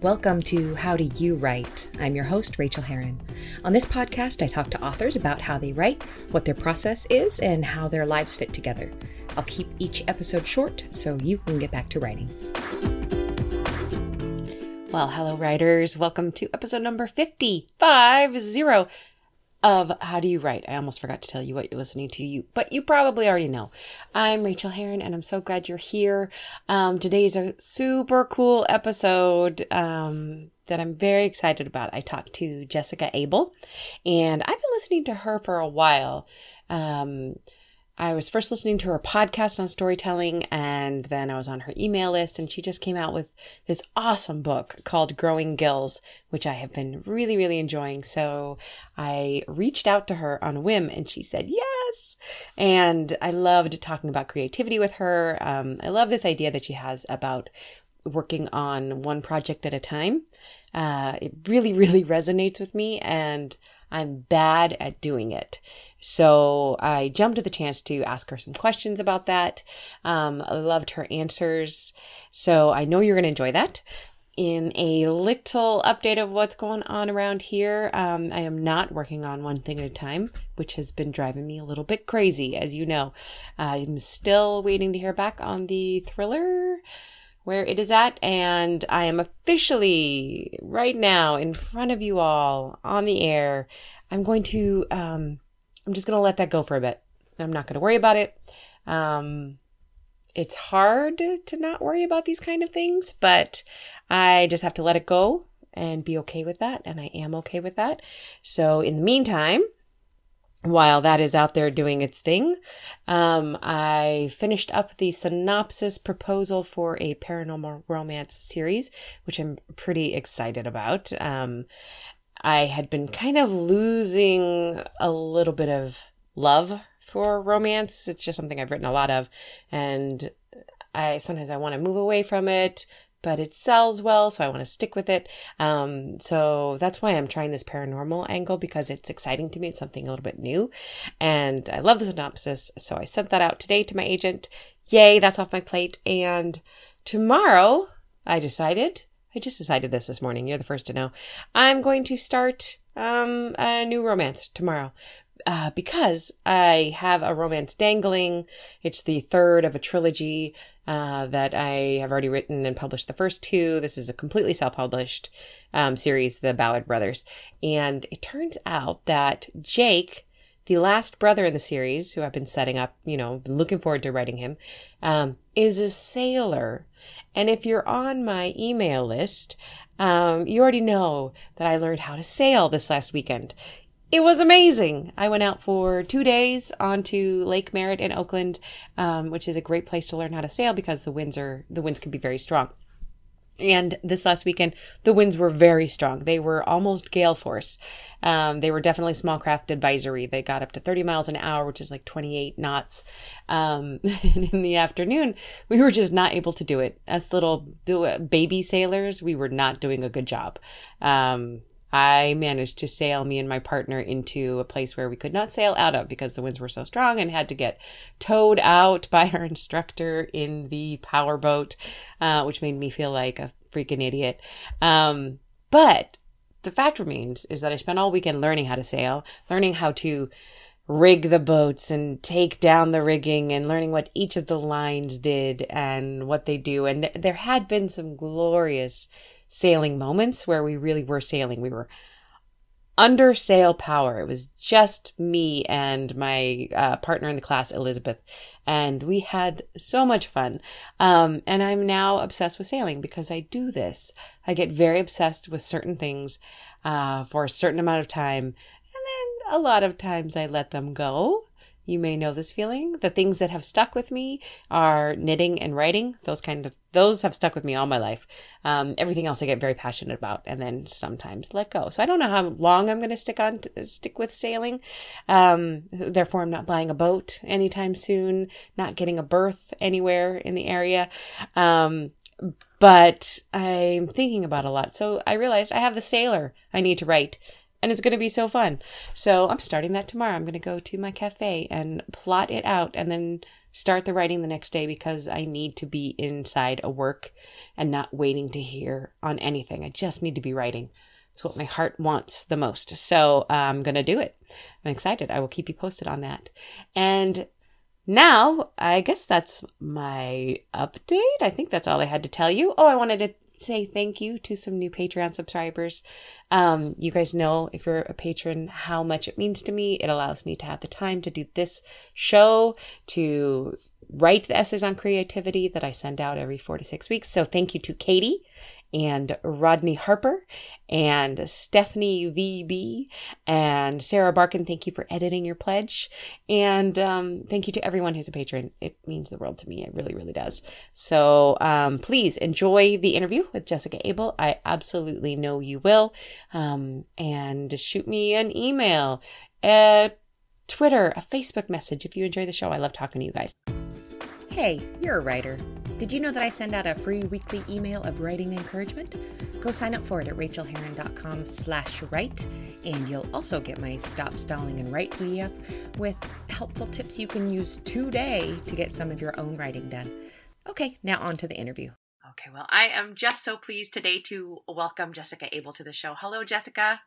Welcome to How Do You Write? I'm your host, Rachael Herron. On this podcast, I talk to authors about how they write, what their process is, and how their lives fit together. I'll keep each episode short so you can get back to writing. Well, hello, writers. Welcome to episode number 50, five zero of How Do You Write? I almost forgot to tell you what you're listening to, you, but you probably already know. I'm Rachael Herron, and I'm so glad you're here. Um, today's a super cool episode um, that I'm very excited about. I talked to Jessica Abel, and I've been listening to her for a while. Um, I was first listening to her podcast on storytelling, and then I was on her email list, and she just came out with this awesome book called Growing Gills, which I have been really, really enjoying. So I reached out to her on a whim, and she said yes. And I loved talking about creativity with her. Um, I love this idea that she has about working on one project at a time. Uh, it really, really resonates with me, and I'm bad at doing it. So I jumped at the chance to ask her some questions about that. Um, I loved her answers. So I know you're going to enjoy that. In a little update of what's going on around here, um, I am not working on one thing at a time, which has been driving me a little bit crazy, as you know. I'm still waiting to hear back on the thriller where it is at, and I am officially right now in front of you all on the air. I'm going to um, I'm just going to let that go for a bit. I'm not going to worry about it. Um, it's hard to not worry about these kind of things, but I just have to let it go and be okay with that. And I am okay with that. So, in the meantime, while that is out there doing its thing, um, I finished up the synopsis proposal for a paranormal romance series, which I'm pretty excited about. Um, I had been kind of losing a little bit of love for romance. It's just something I've written a lot of, and I sometimes I want to move away from it, but it sells well, so I want to stick with it. Um, so that's why I'm trying this paranormal angle because it's exciting to me. It's something a little bit new, and I love the synopsis. So I sent that out today to my agent. Yay, that's off my plate. And tomorrow, I decided I just decided this this morning. You're the first to know. I'm going to start um, a new romance tomorrow uh, because I have a romance dangling. It's the third of a trilogy uh, that I have already written and published the first two. This is a completely self published um, series, The Ballard Brothers. And it turns out that Jake the last brother in the series, who I've been setting up, you know, looking forward to writing him, um, is a sailor. And if you're on my email list, um, you already know that I learned how to sail this last weekend. It was amazing. I went out for two days onto Lake Merritt in Oakland, um, which is a great place to learn how to sail because the winds are the winds can be very strong. And this last weekend, the winds were very strong. They were almost gale force. Um, they were definitely small craft advisory. They got up to 30 miles an hour, which is like 28 knots. Um, and in the afternoon, we were just not able to do it. As little baby sailors, we were not doing a good job. Um, I managed to sail me and my partner into a place where we could not sail out of because the winds were so strong and had to get towed out by our instructor in the power boat, uh, which made me feel like a freaking idiot. Um, but the fact remains is that I spent all weekend learning how to sail, learning how to rig the boats and take down the rigging and learning what each of the lines did and what they do. And th- there had been some glorious sailing moments where we really were sailing. We were under sail power. It was just me and my uh, partner in the class, Elizabeth, and we had so much fun. Um, and I'm now obsessed with sailing because I do this. I get very obsessed with certain things uh, for a certain amount of time, and then a lot of times I let them go. You may know this feeling. The things that have stuck with me are knitting and writing. Those kind of those have stuck with me all my life. Um, everything else I get very passionate about, and then sometimes let go. So I don't know how long I'm going to stick on to, stick with sailing. Um, therefore, I'm not buying a boat anytime soon. Not getting a berth anywhere in the area. Um, but I'm thinking about a lot. So I realized I have the sailor I need to write and it's going to be so fun. So I'm starting that tomorrow. I'm going to go to my cafe and plot it out and then start the writing the next day because I need to be inside a work and not waiting to hear on anything. I just need to be writing. It's what my heart wants the most. So I'm going to do it. I'm excited. I will keep you posted on that. And now, I guess that's my update. I think that's all I had to tell you. Oh, I wanted to say thank you to some new Patreon subscribers. Um, you guys know if you're a patron how much it means to me. It allows me to have the time to do this show, to write the essays on creativity that I send out every four to six weeks. So thank you to Katie and Rodney Harper and Stephanie VB and Sarah Barkin. Thank you for editing your pledge. And um, thank you to everyone who's a patron. It means the world to me. It really, really does. So um, please enjoy the interview with Jessica Abel. I absolutely know you will. Um, and shoot me an email a Twitter, a Facebook message if you enjoy the show. I love talking to you guys. Hey, you're a writer. Did you know that I send out a free weekly email of writing encouragement? Go sign up for it at rachaelherron.com slash write, and you'll also get my Stop Stalling and Write PDF with helpful tips you can use today to get some of your own writing done. Okay, now on to the interview. Okay, well, I am just so pleased today to welcome Jessica Abel to the show. Hello, Jessica.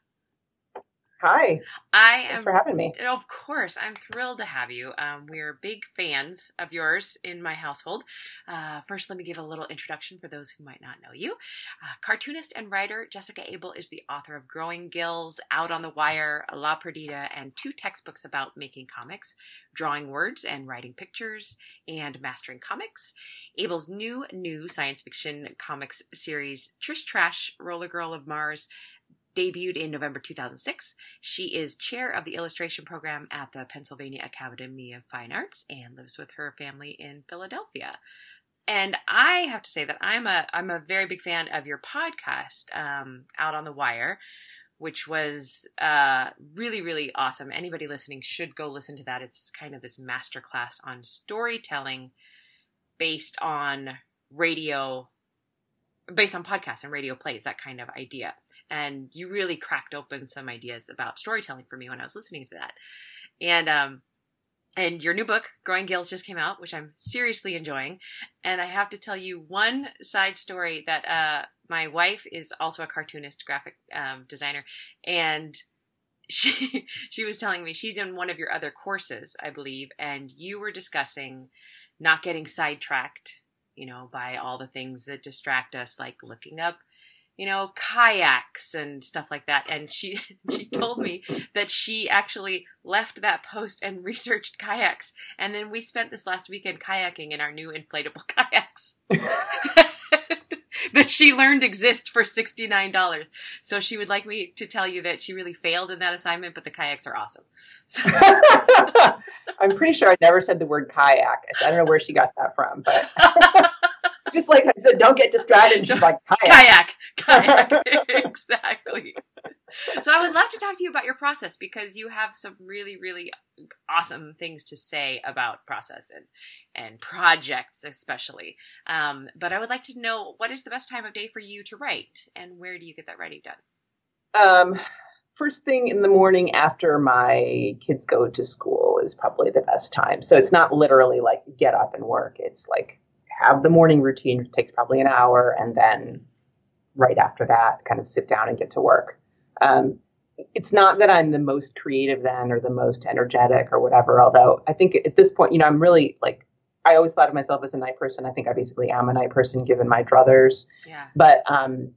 Hi. I am. Thanks for having me. Of course, I'm thrilled to have you. Um, we're big fans of yours in my household. Uh, first, let me give a little introduction for those who might not know you. Uh, cartoonist and writer Jessica Abel is the author of Growing Gills, Out on the Wire, La Perdida, and two textbooks about making comics, drawing words and writing pictures, and mastering comics. Abel's new, new science fiction comics series, Trish Trash, Roller Girl of Mars, debuted in November 2006. She is chair of the illustration program at the Pennsylvania Academy of Fine Arts and lives with her family in Philadelphia. And I have to say that I'm a I'm a very big fan of your podcast, um, Out on the Wire, which was uh, really really awesome. Anybody listening should go listen to that. It's kind of this masterclass on storytelling based on radio based on podcasts and radio plays, that kind of idea. And you really cracked open some ideas about storytelling for me when I was listening to that. And um and your new book, Growing Gills, just came out, which I'm seriously enjoying. And I have to tell you one side story that uh, my wife is also a cartoonist, graphic um, designer, and she she was telling me she's in one of your other courses, I believe, and you were discussing not getting sidetracked you know, by all the things that distract us, like looking up, you know, kayaks and stuff like that. And she she told me that she actually left that post and researched kayaks. And then we spent this last weekend kayaking in our new inflatable kayaks. that she learned exist for $69. So she would like me to tell you that she really failed in that assignment, but the kayaks are awesome. So. I'm pretty sure I never said the word kayak. I don't know where she got that from, but just like I said, don't get distracted. She's like, kayak. Kayak. Kayak. exactly. So I would love to talk to you about your process because you have some really, really awesome things to say about process and, and projects, especially. Um, but I would like to know what is the best time of day for you to write and where do you get that writing done? Um, first thing in the morning after my kids go to school is probably the best time. So it's not literally like get up and work. It's like have the morning routine, which takes probably an hour, and then right after that, kind of sit down and get to work. Um, it's not that I'm the most creative then or the most energetic or whatever, although I think at this point, you know, I'm really like, I always thought of myself as a night person. I think I basically am a night person given my druthers. Yeah. But um,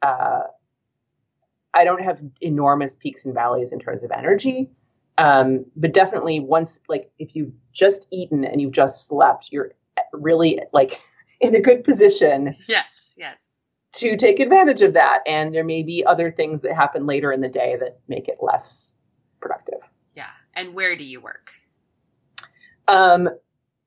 uh, I don't have enormous peaks and valleys in terms of energy. Um, but definitely once, like, if you've just eaten and you've just slept, you're really like in a good position. Yes, yes. To take advantage of that. And there may be other things that happen later in the day that make it less productive. Yeah. And where do you work? Um,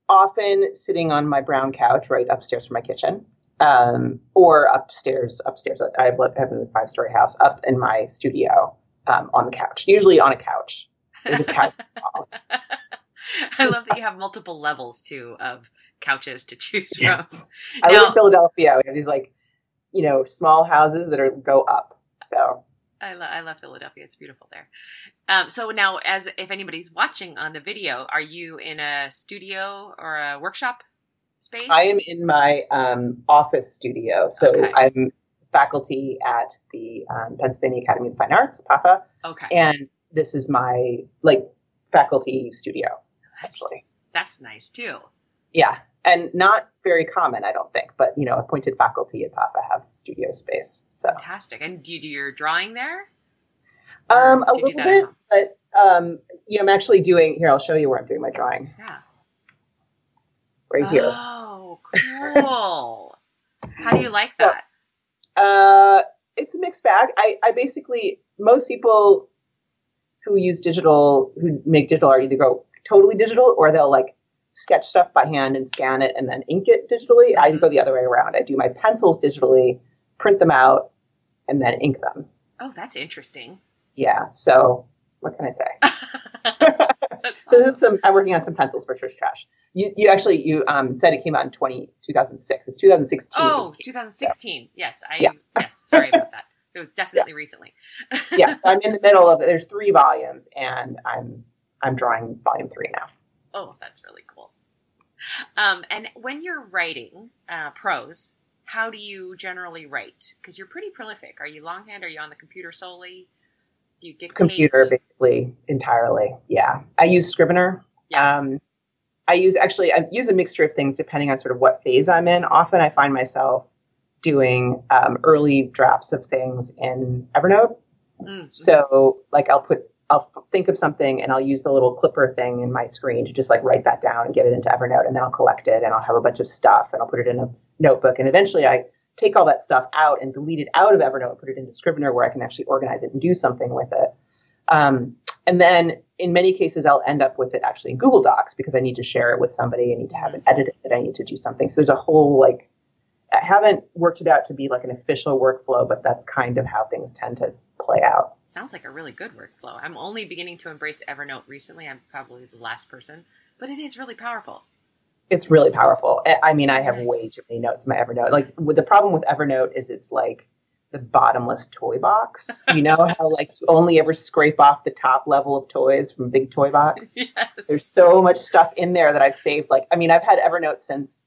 often sitting on my brown couch right upstairs from my kitchen. Um, or upstairs, upstairs. I have, I have a five story house up in my studio um, on the couch, usually on a couch. There's a couch I love that you have multiple levels too of couches to choose yes. from. I live in Philadelphia. We have these like, you know, small houses that are go up. So I, lo- I love Philadelphia. It's beautiful there. Um, so now, as if anybody's watching on the video, are you in a studio or a workshop space? I am in my um, office studio. So Okay. I'm faculty at the um, Pennsylvania Academy of Fine Arts, PAFA, Okay, and this is my like faculty studio, that's, essentially. that's nice too. Yeah, and not very common, I don't think, but you know, appointed faculty at PAFA have studio space. So Fantastic. And do you do your drawing there? um, a Do you do little bit, but um, you know, I'm actually doing here. I'll show you where I'm doing my drawing Yeah. right here. Oh, cool. How do you like that? Uh, it's a mixed bag. I, I basically most people who use digital who make digital art either go totally digital or they'll like sketch stuff by hand and scan it and then ink it digitally. I go the other way around. I do my pencils digitally, print them out, and then ink them. Oh, that's interesting. Yeah. So what can I say? So awesome. this is some. I'm working on some pencils for Trish Trash. You you actually you um said it came out in 20, 2006. It's 2016. Oh, 2016. Yes, I Yeah. yes. Sorry about that. It was definitely recently. yes, I'm in the middle of. it. There's three volumes, and I'm I'm drawing volume three now. Oh, that's really cool. Um, and when you're writing uh, prose, how do you generally write? Because you're pretty prolific. Are you longhand? Are you on the computer solely? Do you dictate? Computer basically entirely. Yeah, I use Scrivener. Yeah. Um, I use actually I use a mixture of things depending on sort of what phase I'm in. Often I find myself doing um, early drafts of things in Evernote. Mm, So like I'll put I'll f- think of something and I'll use the little clipper thing in my screen to just like write that down and get it into Evernote and then I'll collect it and I'll have a bunch of stuff and I'll put it in a notebook and eventually I take all that stuff out and delete it out of Evernote and put it into Scrivener where I can actually organize it and do something with it. Um, and then in many cases I'll end up with it actually in Google Docs because I need to share it with somebody. I need to have it edited. That I need to do something. So there's a whole like I haven't worked it out to be like an official workflow, but that's kind of how things tend to play out. sounds like a really good workflow. I'm only beginning to embrace Evernote recently. I'm probably the last person, but it is really powerful. It's really powerful. I- mean, I have Nice. way too many notes in my Evernote. Like, with the problem with Evernote is it's like the bottomless toy box. You know how like you only ever scrape off the top level of toys from a big toy box. yes. There's so much stuff in there that I've saved. Like, I mean, I've had Evernote since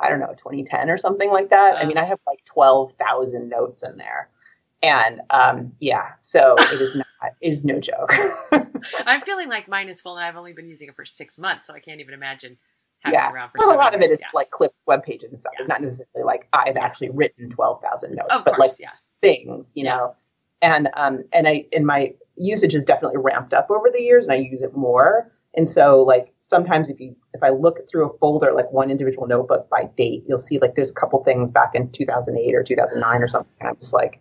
I don't know 2010 or something like that. I mean, I have like 12,000 notes in there, and um, yeah, so it is not it is no joke. I'm feeling like mine is full, and I've only been using it for six months, so I can't even imagine having Yeah. it around for. Well, a lot of it years. is like clip web pages and stuff. It's not necessarily like I've actually written twelve thousand notes, Of but course, like yeah. things, you Yeah. know. And um and I and my usage has definitely ramped up over the years, and I use it more. And so like sometimes if you if I look through a folder like one individual notebook by date, you'll see like there's a couple things back in 2008 or 2009 or something, and I'm just like,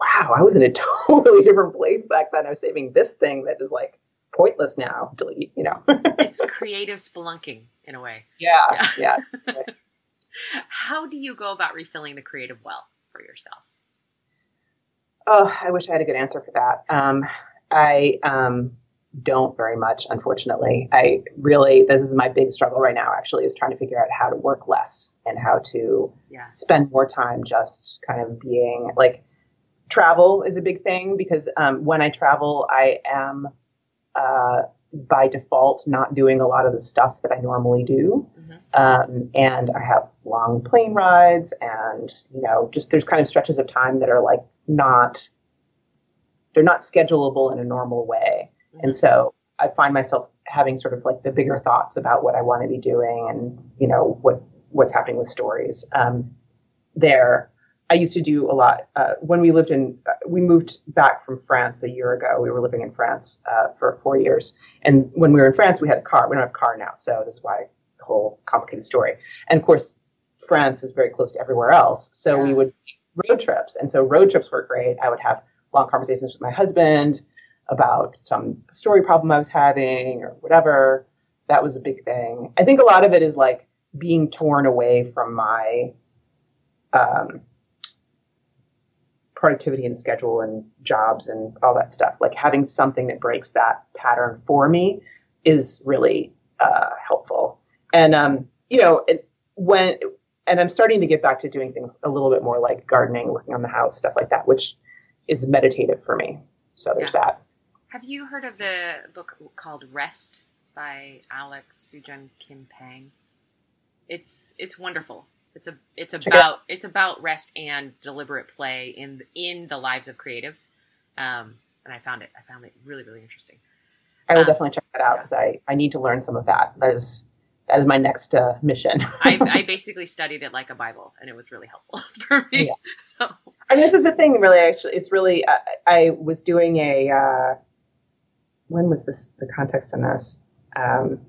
wow, I was in a totally different place back then. I was saving this thing that is like pointless now. Delete, you know. it's creative spelunking in a way. yeah, yeah. How do you go about refilling the creative well for yourself? Oh, I wish I had a good answer for that. Um, I um, don't very much, unfortunately. I really, this is my big struggle right now, actually, is trying to figure out how to work less and how to Yeah. spend more time just kind of being like travel is a big thing because um, when I travel, I am uh, by default not doing a lot of the stuff that I normally do. Mhm. Um, and I have long plane rides, and you know, just there's kind of stretches of time that are like not they're not schedulable in a normal way. And so I find myself having sort of like the bigger thoughts about what I want to be doing and, you know, what, what's happening with stories. Um, there, I used to do a lot, uh, when we lived in, uh, we moved back from France a year ago. We were living in France, uh, for four years. And when we were in France, we had a car. We don't have a car now. So this is why the whole complicated story. And of course, France is very close to everywhere else. So we would road trips. And so road trips were great. I would have long conversations with my husband about some story problem I was having or whatever. So that was a big thing. I think a lot of it is like being torn away from my um, productivity and schedule and jobs and all that stuff. Like having something that breaks that pattern for me is really uh, helpful. And um, you know, it, when and I'm starting to get back to doing things a little bit more like gardening, working on the house, stuff like that, which is meditative for me. So there's yeah. that. Have you heard of the book called Rest by Alex Soojung Kim Pang? It's it's wonderful. It's a it's about it it's about rest and deliberate play in in the lives of creatives, um, and I found it I found it really really interesting. I will um, definitely check that out because I I need to learn some of that. That is that is my next uh, mission. I, I, basically studied it like a Bible, and it was really helpful for me. Yeah. So. And this is the thing, really. Actually, it's really. I, I was doing a. Uh, when was this? The context in this. Um,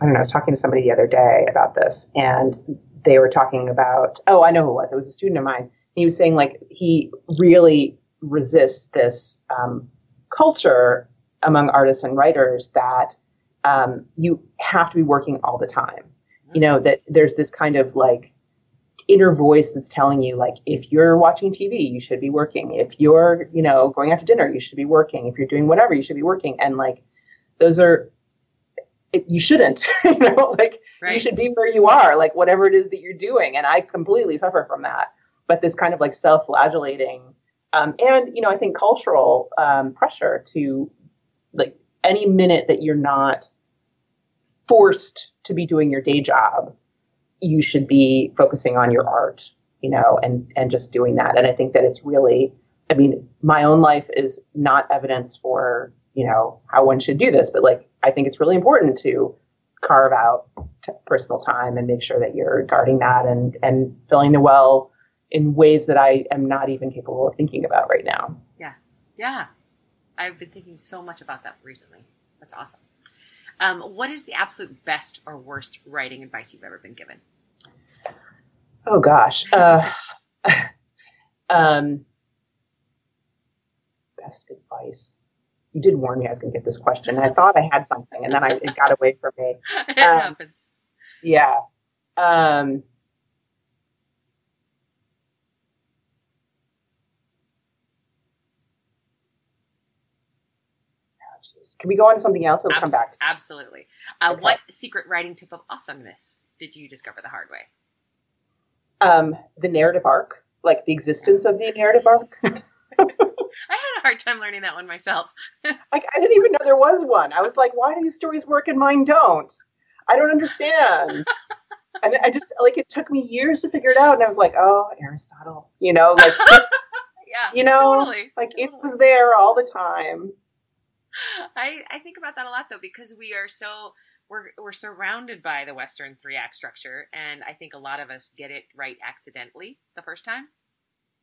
I don't know. I was talking to somebody the other day about this, and they were talking about. Oh, I know who it was. It was a student of mine. He was saying like he really resists this um, culture among artists and writers that um, you have to be working all the time. You know, that there's this kind of like inner voice that's telling you, like, if you're watching TV, you should be working. If you're, you know, going out to dinner, you should be working. If you're doing whatever, you should be working. And like, those are, it, you shouldn't, you know, like, right. you should be where you are, like, whatever it is that you're doing. And I completely suffer from that. But this kind of like self flagellating, um, and, you know, I think cultural um, pressure to like any minute that you're not forced to be doing your day job, you should be focusing on your art, you know, and and just doing that. And I think that it's really, I mean, my own life is not evidence for you know how one should do this, but like I think it's really important to carve out t- personal time and make sure that you're guarding that and and filling the well in ways that I am not even capable of thinking about right now. Yeah, yeah, I've been thinking so much about that recently. That's awesome. Um, what is the absolute best or worst writing advice you've ever been given? Oh gosh. Uh, um, best advice. You did warn me I was going to get this question. I thought I had something, and then I, it got away from me. it um, happens. Yeah. Um, Can we go on to something else? It'll Abs- come back. Absolutely. Uh, okay. What secret writing tip of awesomeness did you discover the hard way? Um, the narrative arc, like the existence of the narrative arc. I had a hard time learning that one myself. like I didn't even know there was one. I was like, why do these stories work and mine don't? I don't understand. and I just like it took me years to figure it out, and I was like, oh, Aristotle, you know, like just, yeah, you know, totally, like totally. it was there all the time. I I think about that a lot though because we are so we're we're surrounded by the Western three act structure, and I think a lot of us get it right accidentally the first time,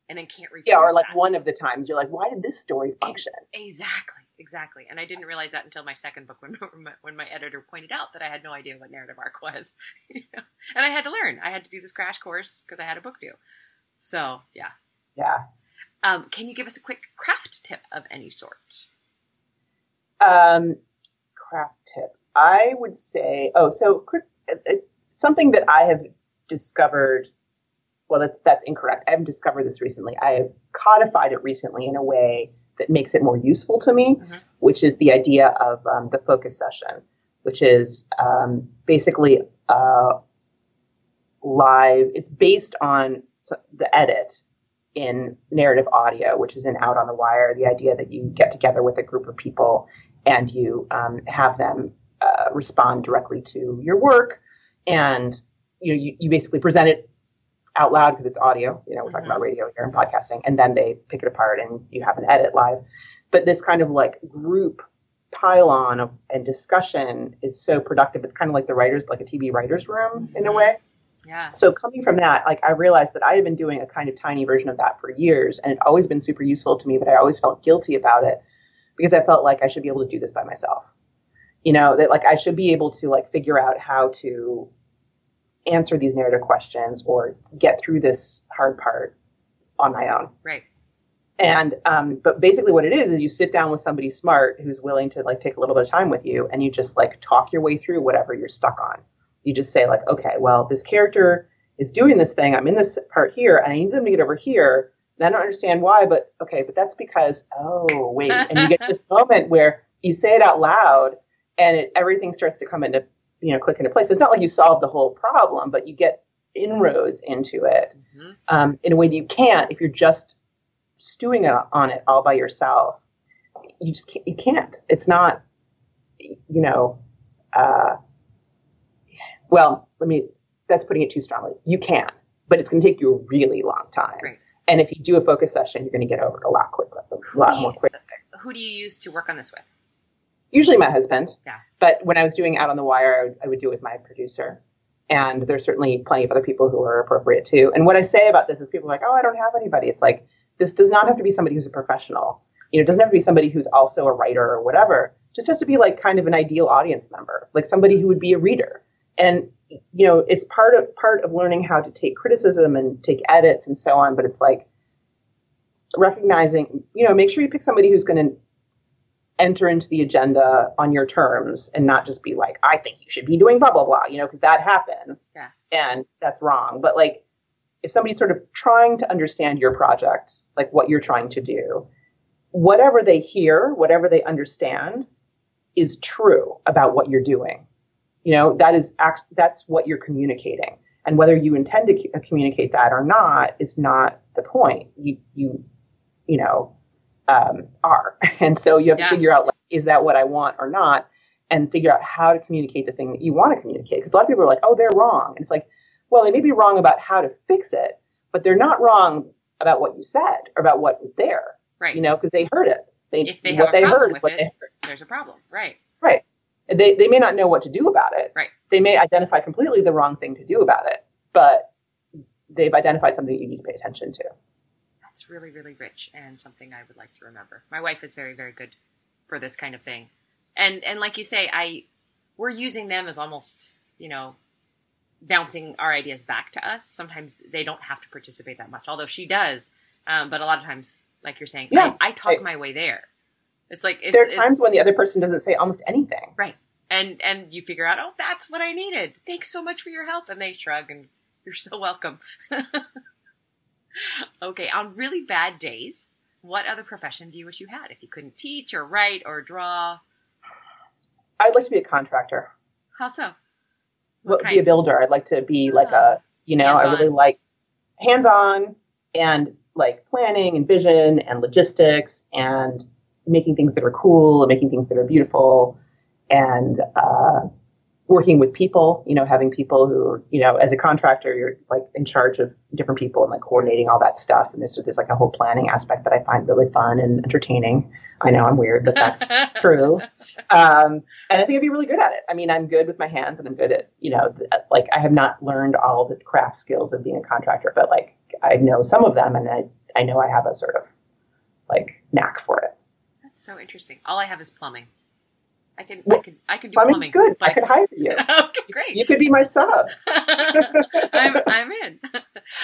and then can't repeat. Yeah, or like that. one of the times you're like, why did this story function? Exactly, exactly. And I didn't realize that until my second book when when my editor pointed out that I had no idea what narrative arc was, and I had to learn. I had to do this crash course because I had a book due. So yeah, yeah. Um, can you give us a quick craft tip of any sort? Um, craft tip. I would say, oh, so uh, uh, something that I have discovered. Well, that's that's incorrect. I haven't discovered this recently. I have codified it recently in a way that makes it more useful to me, mm-hmm. which is the idea of um, the focus session, which is um, basically uh, live. It's based on the edit in narrative audio, which is in Out on the Wire. The idea that you get together with a group of people and you um, have them uh, respond directly to your work and you know you, you basically present it out loud because it's audio you know we're mm-hmm. talking about mm-hmm. radio here and podcasting and then they pick it apart and you have an edit live but this kind of like group pile on of and discussion is so productive it's kind of like the writers like a tv writers room mm-hmm. in a mm-hmm. way yeah. So coming from that, like I realized that I had been doing a kind of tiny version of that for years, and it always been super useful to me. But I always felt guilty about it because I felt like I should be able to do this by myself. You know, that like I should be able to like figure out how to answer these narrative questions or get through this hard part on my own. Right. And um, but basically what it is is you sit down with somebody smart who's willing to like take a little bit of time with you and you just like talk your way through whatever you're stuck on. You just say like, okay, well, this character is doing this thing. I'm in this part here and I need them to get over here. And I don't understand why, but okay, but that's because, oh, wait. And you get this moment where you say it out loud and it, everything starts to come into, you know, click into place. It's not like you solve the whole problem, but you get inroads into it mm-hmm. um, in a way that you can't if you're just stewing on it all by yourself, you just can't, you can't. It's not, you know, uh, well, let me, that's putting it too strongly. You can, but it's going to take you a really long time. Right. And if you do a focus session, you're going to get over it a lot quicker, a lot more quickly. Who do you use to work on this with? Usually my husband. Yeah. But when I was doing Out on the Wire, I would, I would do it with my producer. And there's certainly plenty of other people who are appropriate too. And what I say about this is people are like, oh, I don't have anybody. It's like, this does not have to be somebody who's a professional. You know, it doesn't have to be somebody who's also a writer or whatever. It just has to be like kind of an ideal audience member, like somebody who would be a reader. And you know, it's part of part of learning how to take criticism and take edits and so on. But it's like recognizing, you know, make sure you pick somebody who's going to enter into the agenda on your terms and not just be like, I think you should be doing blah blah blah, you know, because that happens. Yeah. And that's wrong. But like if somebody's sort of trying to understand your project, like what you're trying to do, whatever they hear, whatever they understand is true about what you're doing. You know, that is act that's what you're communicating. And whether you intend to cu- communicate that or not is not the point. You you you know um, are, and so you have Yeah. to figure out like, is that what I want or not, and figure out how to communicate the thing that you want to communicate. Because a lot of people are like, oh, they're wrong. And it's like, well, they may be wrong about how to fix it, but they're not wrong about what you said or about what was there. Right. You know, because they heard it. They, If they what they heard is what it. they heard. There's a problem. Right. Right. They, they may not know what to do about it. Right. They may identify completely the wrong thing to do about it, but they've identified something you need to pay attention to. That's really, really rich and something I would like to remember. My wife is very, very good for this kind of thing. And and like you say, I we're using them as almost, you know, bouncing our ideas back to us. Sometimes they don't have to participate that much, although she does. Um, but a lot of times, like you're saying, Yeah, I, I talk I- my way there. It's like it's, there are times when the other person doesn't say almost anything. right, and and you figure out, oh, that's what I needed. Thanks so much for your help, and they shrug, and you're so welcome. okay, on really bad days, what other profession do you wish you had if you couldn't teach or write or draw? I'd like to be a contractor. How so? Well, be a builder. I'd like to be like Ah. a, you know, I really like hands-on and like planning and vision and logistics and making things that are cool and making things that are beautiful and uh, working with people. You know, having people who, you know, as a contractor, you're like in charge of different people and like coordinating all that stuff. And there's there's like a whole planning aspect that I find really fun and entertaining. I know I'm weird, but that's true. Um, and I think I'd be really good at it. I mean, I'm good with my hands, and I'm good at you know, like I have not learned all the craft skills of being a contractor, but like I know some of them, and I I know I have a sort of like knack for it. That's so interesting. All I have is plumbing. I can, I Well, can, I can do Plumbing's plumbing. good. I could hire you. okay, great. You could be my sub. I'm, I'm in.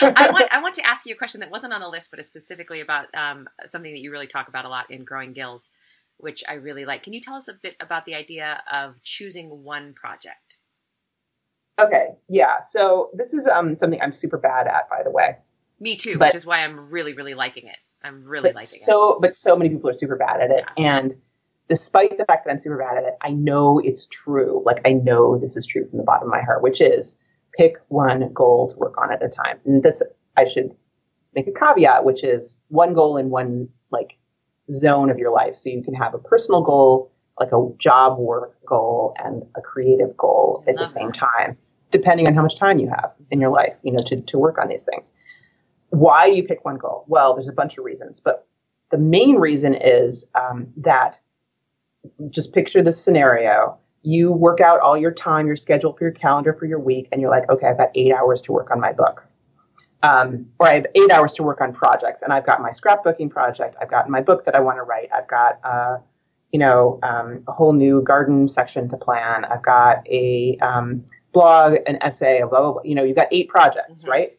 I want I want to ask you a question that wasn't on the list, but is specifically about um, something that you really talk about a lot in Growing Gills, which I really like. Can you tell us a bit about the idea of choosing one project? Okay, yeah. So this is um something I'm super bad at, by the way. Me too, But- which is why I'm really, really liking it. I'm really but liking it. so but so many people are super bad at it and despite the fact that i'm super bad at it i know it's true. Like i know this is true from the bottom of my heart which is pick one goal to work on at a time. And that's i should make a caveat which is one goal in one like zone of your life. So you can have a personal goal like a job work goal and a creative goal at the same time depending on how much time you have in your life you know to, to work on these things. Why you pick one goal? Well, there's a bunch of reasons, but the main reason is um, that just picture this scenario. You work out all your time, your schedule for your calendar for your week, and you're like, okay, I've got eight hours to work on my book. Um, or I have eight hours to work on projects, and I've got my scrapbooking project. I've got my book that I want to write. I've got, uh, you know, um, a whole new garden section to plan. I've got a um, blog, an essay, blah, blah, blah. You know, you've got eight projects, Mhm. right?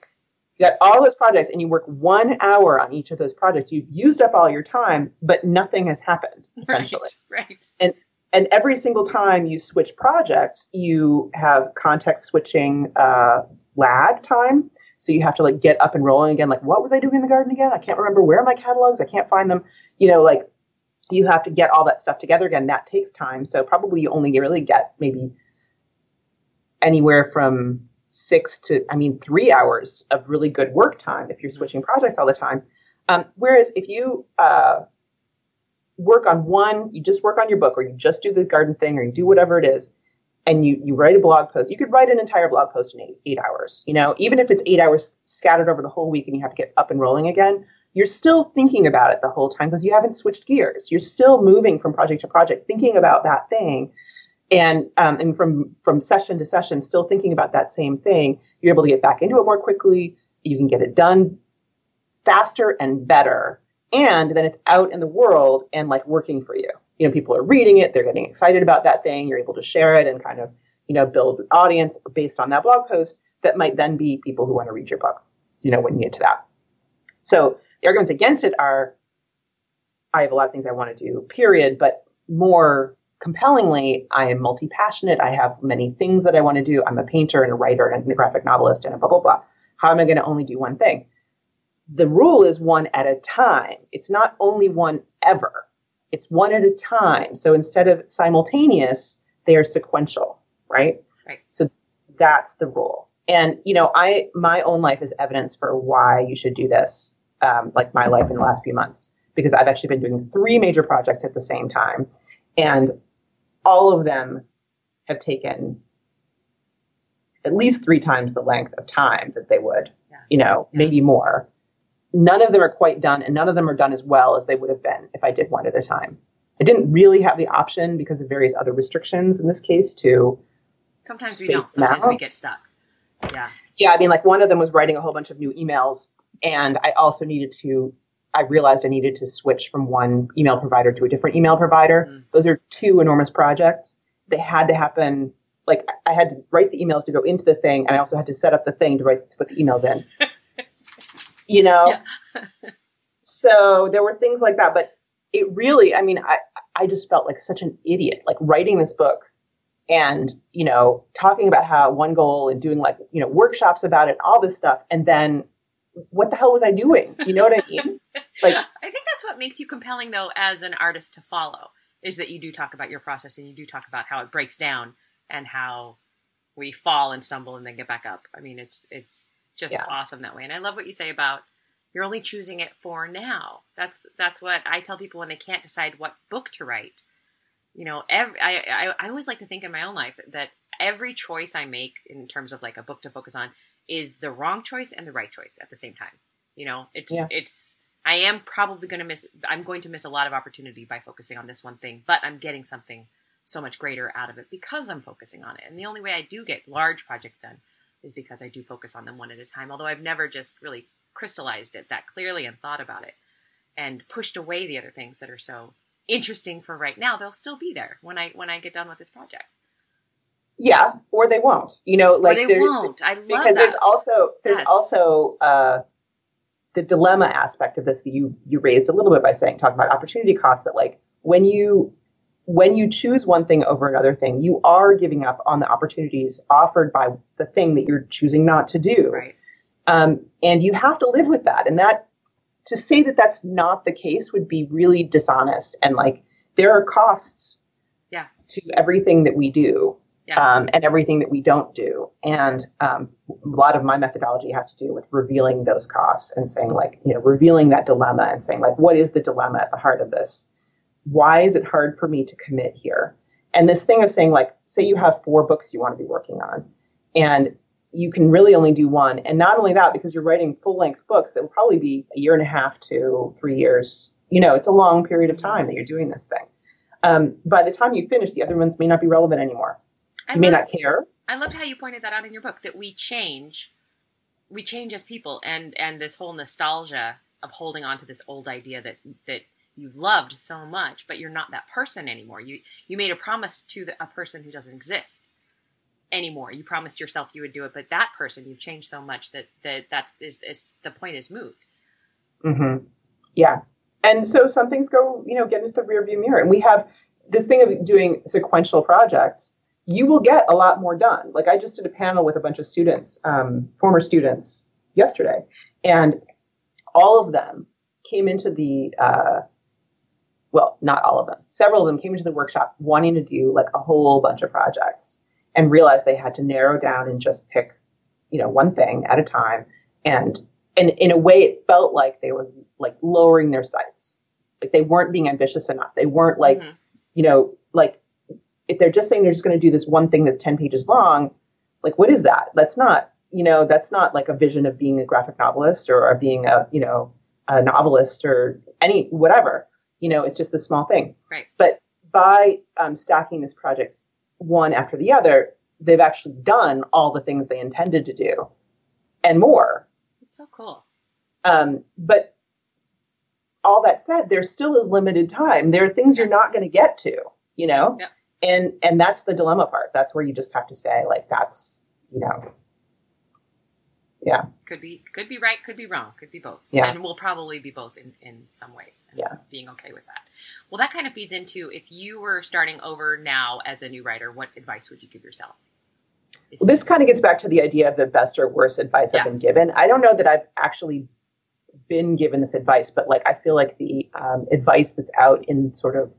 You got all those projects and you work one hour on each of those projects. You've used up all your time, but nothing has happened essentially. Right, right. And and every single time you switch projects, you have context switching uh, lag time. So you have to like get up and rolling again. Like, what was I doing in the garden again? I can't remember. Where are my catalogs? I can't find them. You know, like you have to get all that stuff together again. That takes time. So probably you only really get maybe anywhere from six to, I mean, three hours of really good work time if you're switching projects all the time. Um, whereas if you uh, work on one, you just work on your book, or you just do the garden thing, or you do whatever it is, and you you write a blog post. You could write an entire blog post in eight, eight hours. You know, even if it's eight hours scattered over the whole week, and you have to get up and rolling again, you're still thinking about it the whole time because you haven't switched gears. You're still moving from project to project, thinking about that thing, and um, and from from session to session, still thinking about that same thing. You're able to get back into it more quickly. You can get it done faster and better, and then it's out in the world and like working for you. You know, people are reading it, they're getting excited about that thing. You're able to share it and kind of you know build an audience based on that blog post that might then be people who want to read your book. You know, when you get to that. So the arguments against it are I have a lot of things I want to do, period. But more compellingly, I am multi passionate. I have many things that I want to do. I'm a painter and a writer and a graphic novelist and a blah, blah, blah. How am I going to only do one thing? The rule is one at a time. It's not only one ever, it's one at a time. So instead of simultaneous, they are sequential, right? Right. So that's the rule. And, you know, I, my own life is evidence for why you should do this um, like my life in the last few months because I've actually been doing three major projects at the same time, and all of them have taken at least three times the length of time that they would, yeah. you know, yeah. maybe more. None of them are quite done, and none of them are done as well as they would have been if I did one at a time. I didn't really have the option because of various other restrictions in this case to. Sometimes we don't. Sometimes we get stuck. Yeah. Yeah, I mean, like one of them was writing a whole bunch of new emails and I also needed to, I realized I needed to switch from one email provider to a different email provider. Mm. Those are two enormous projects. They had to happen. Like I had to write the emails to go into the thing, and I also had to set up the thing to write to put the emails in. you know, so there were things like that. But it really, I mean, I I just felt like such an idiot, like writing this book and you know talking about how one goal and doing like you know workshops about it all this stuff and then what the hell was I doing? You know what I mean? Like, I think that's what makes you compelling, though, as an artist to follow, is that you do talk about your process and you do talk about how it breaks down and how we fall and stumble and then get back up. I mean, it's it's just yeah. awesome that way. And I love what you say about you're only choosing it for now. That's that's what I tell people when they can't decide what book to write. You know, every I, I, I always like to think in my own life that every choice I make in terms of like a book to focus on is the wrong choice and the right choice at the same time. You know, it's yeah. it's I am probably going to miss I'm going to miss a lot of opportunity by focusing on this one thing, but I'm getting something so much greater out of it because I'm focusing on it. And the only way I do get large projects done is because I do focus on them one at a time, although I've never just really crystallized it that clearly and thought about it and pushed away the other things that are so interesting for right now. They'll still be there when I when I get done with this project. Yeah, or they won't. You know, like or they won't. I love because that. there's also there's yes. also uh, the dilemma aspect of this that you you raised a little bit by saying talking about opportunity costs. That like when you when you choose one thing over another thing, you are giving up on the opportunities offered by the thing that you're choosing not to do. Right. Um, and you have to live with that. And that to say that that's not the case would be really dishonest. And like there are costs yeah. to everything that we do yeah. um, and everything that we don't do. And um, a lot of my methodology has to do with revealing those costs and saying, like, you know, revealing that dilemma and saying, like, what is the dilemma at the heart of this? Why is it hard for me to commit here? And this thing of saying, like, say you have four books you want to be working on, and you can really only do one. And not only that, because you're writing full length books, it will probably be a year and a half to three years. You know, it's a long period of time that you're doing this thing. Um, by the time you finish, the other ones may not be relevant anymore. I you may not care. I loved how you pointed that out in your book that we change, we change as people, and and this whole nostalgia of holding on to this old idea that that you loved so much, but you're not that person anymore. You you made a promise to the, a person who doesn't exist anymore. You promised yourself you would do it, but that person you've changed so much that that that is, is the point is moot. Mm-hmm. Yeah, and so some things go, you know, get into the rearview mirror, and we have this thing of doing sequential projects you will get a lot more done. Like I just did a panel with a bunch of students, um, former students, yesterday, and all of them came into the uh, well, not all of them. Several of them came into the workshop wanting to do like a whole bunch of projects and realized they had to narrow down and just pick, you know, one thing at a time. And and in a way, it felt like they were like lowering their sights, like they weren't being ambitious enough. They weren't like, mm-hmm. you know, like if they're just saying they're just going to do this one thing that's 10 pages long, like what is that? That's not, you know, that's not like a vision of being a graphic novelist or, or being a, you know, a novelist or any whatever. You know, it's just the small thing. Right. But by um, stacking these projects one after the other, they've actually done all the things they intended to do and more. It's so cool. Um, but all that said, there still is limited time. There are things you're not going to get to, you know? Yeah. And and that's the dilemma part. That's where you just have to say, like, that's, you know, yeah. Could be could be right, could be wrong, could be both. Yeah. And we'll probably be both in, in some ways. yeah. Being okay with that. Well that kind of feeds into if you were starting over now as a new writer, what advice would you give yourself? Well, this kind of gets back to the idea of the best or worst advice yeah. I've been given. I don't know that I've actually been given this advice, but like I feel like the um, advice that's out in sort of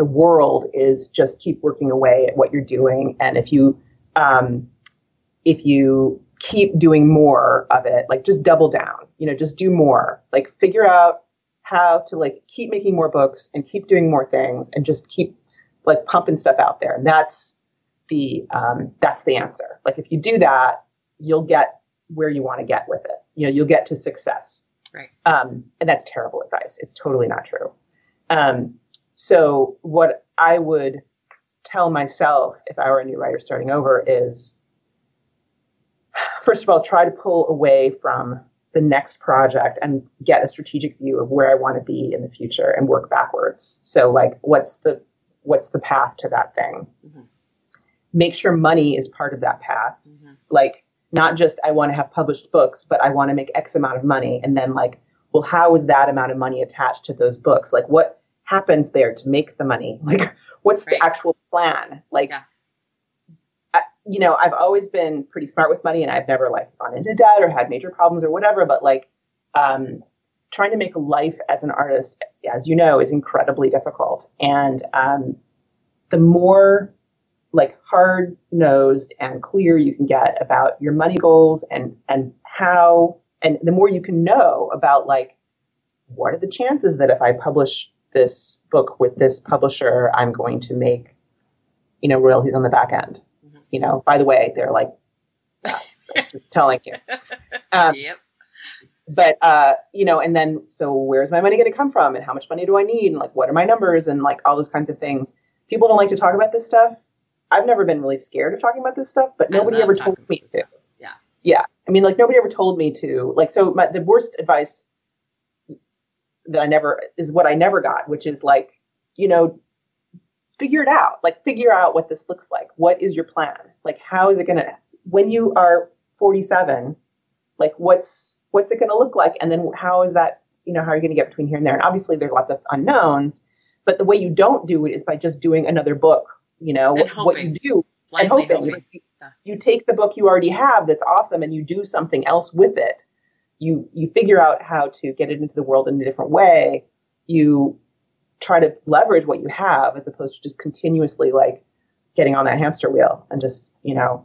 the world is just keep working away at what you're doing, and if you um, if you keep doing more of it, like just double down, you know, just do more, like figure out how to like keep making more books and keep doing more things and just keep like pumping stuff out there. And that's the um, that's the answer. Like if you do that, you'll get where you want to get with it. You know, you'll get to success. Right. Um, and that's terrible advice. It's totally not true. Um, so what I would tell myself if I were a new writer starting over is first of all, try to pull away from the next project and get a strategic view of where I want to be in the future and work backwards. So like what's the what's the path to that thing? Mm-hmm. Make sure money is part of that path. Mm-hmm. Like not just I want to have published books, but I want to make X amount of money. And then like, well, how is that amount of money attached to those books? Like what happens there to make the money? Like what's right. the actual plan? Like yeah you know, I've always been pretty smart with money and I've never like gone into debt or had major problems or whatever, but like um, trying to make life as an artist, as you know, is incredibly difficult. And um, the more like hard nosed and clear you can get about your money goals and and how and the more you can know about like what are the chances that if I publish this book with this publisher, I'm going to make, you know, royalties on the back end you know, by the way, they're like, uh, just telling you. Um, yep. But, uh, you know, and then, so where's my money going to come from? And how much money do I need? And like, what are my numbers? And like all those kinds of things. People don't like to talk about this stuff. I've never been really scared of talking about this stuff, but nobody ever told me to. Yeah. Yeah. I mean, like nobody ever told me to. Like, so my, the worst advice that I never is what I never got, which is like, you know, figure it out. Like figure out what this looks like. What is your plan? Like how is it going to when you are 47, like what's what's it going to look like and then how is that, you know, how are you going to get between here and there? And obviously there's lots of unknowns, but the way you don't do it is by just doing another book, you know, what, what, you do and hoping. hoping. You, you take the book you already have that's awesome and you do something else with it. You you figure out how to get it into the world in a different way. You try to leverage what you have as opposed to just continuously like getting on that hamster wheel and just you know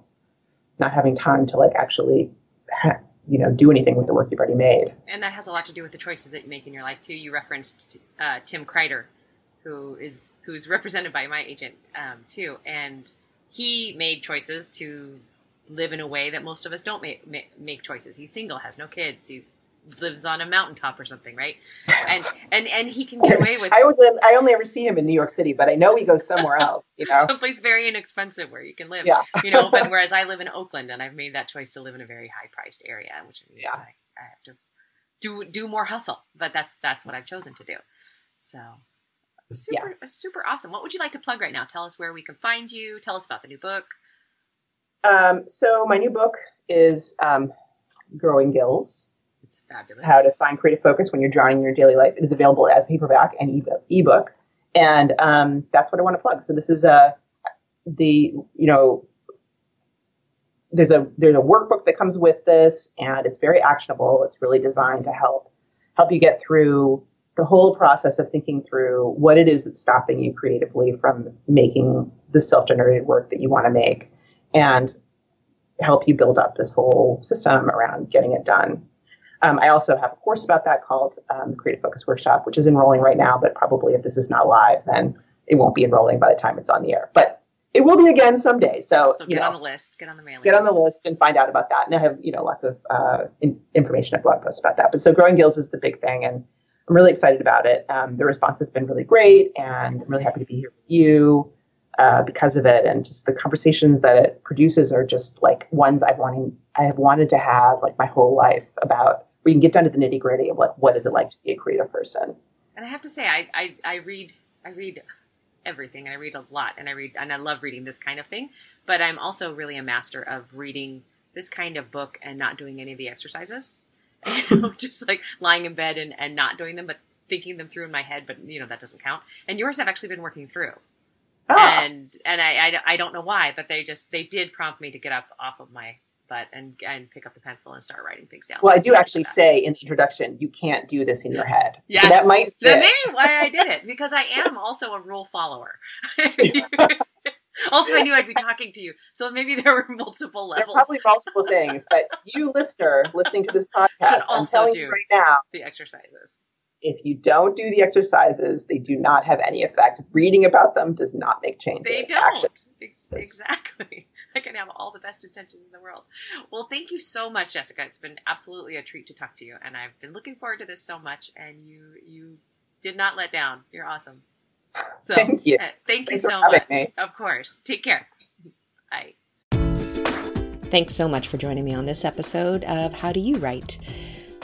not having time to like actually ha- you know do anything with the work you've already made and that has a lot to do with the choices that you make in your life too you referenced uh, tim kreider who is who's represented by my agent um, too and he made choices to live in a way that most of us don't make, make choices he's single has no kids he lives on a mountaintop or something, right? And and and he can get away with. I was in, I only ever see him in New York City, but I know he goes somewhere else. You know, someplace very inexpensive where you can live. Yeah. you know, but whereas I live in Oakland and I've made that choice to live in a very high priced area, which means yeah. I, I have to do do more hustle. But that's that's what I've chosen to do. So super yeah. super awesome. What would you like to plug right now? Tell us where we can find you. Tell us about the new book. Um, so my new book is um, Growing Gills it's fabulous. How to find creative focus when you're drowning in your daily life. It is available as paperback and ebook, and um, that's what I want to plug. So this is a the you know there's a there's a workbook that comes with this, and it's very actionable. It's really designed to help help you get through the whole process of thinking through what it is that's stopping you creatively from making the self-generated work that you want to make, and help you build up this whole system around getting it done. Um, I also have a course about that called um, the Creative Focus Workshop, which is enrolling right now, but probably if this is not live, then it won't be enrolling by the time it's on the air. But it will be again someday. So, So get know, on the list. Get on the mailing. get on the list. and find out about that. And I have, you know, lots of uh, in, information and blog posts about that. But so growing gills is the big thing, and I'm really excited about it. Um, the response has been really great, and I'm really happy to be here with you uh, because of it. And just the conversations that it produces are just like ones I've wanting I have wanted to have like my whole life about. We can get down to the nitty gritty of like what is it like to be a creative person. And I have to say, I, I, I read I read everything, and I read a lot, and I read and I love reading this kind of thing. But I'm also really a master of reading this kind of book and not doing any of the exercises. You know, just like lying in bed and, and not doing them, but thinking them through in my head. But you know that doesn't count. And yours have actually been working through. Ah, and and I, I, I don't know why, but they just they did prompt me to get up off of my butt and and pick up the pencil and start writing things down. well, I do actually say in the introduction, you can't do this in your head. Yes. So that might That fit. may be why I did it because I am also a rule follower. also, I knew I'd be talking to you, so maybe there were multiple levels. probably multiple things, but you, listener, listening to this podcast, I'm also do. you right now, the exercises. If you don't do the exercises, they do not have any effect. Reading about them does not make changes. They don't. Action. Exactly. I can have all the best intentions in the world. Well, thank you so much, Jessica. It's been absolutely a treat to talk to you, and I've been looking forward to this so much. And you, you did not let down. You're awesome. So, Thank you. uh, thank you Thanks for so having much. me. Of course. Take care. Bye. Thanks so much for joining me on this episode of How Do You Write?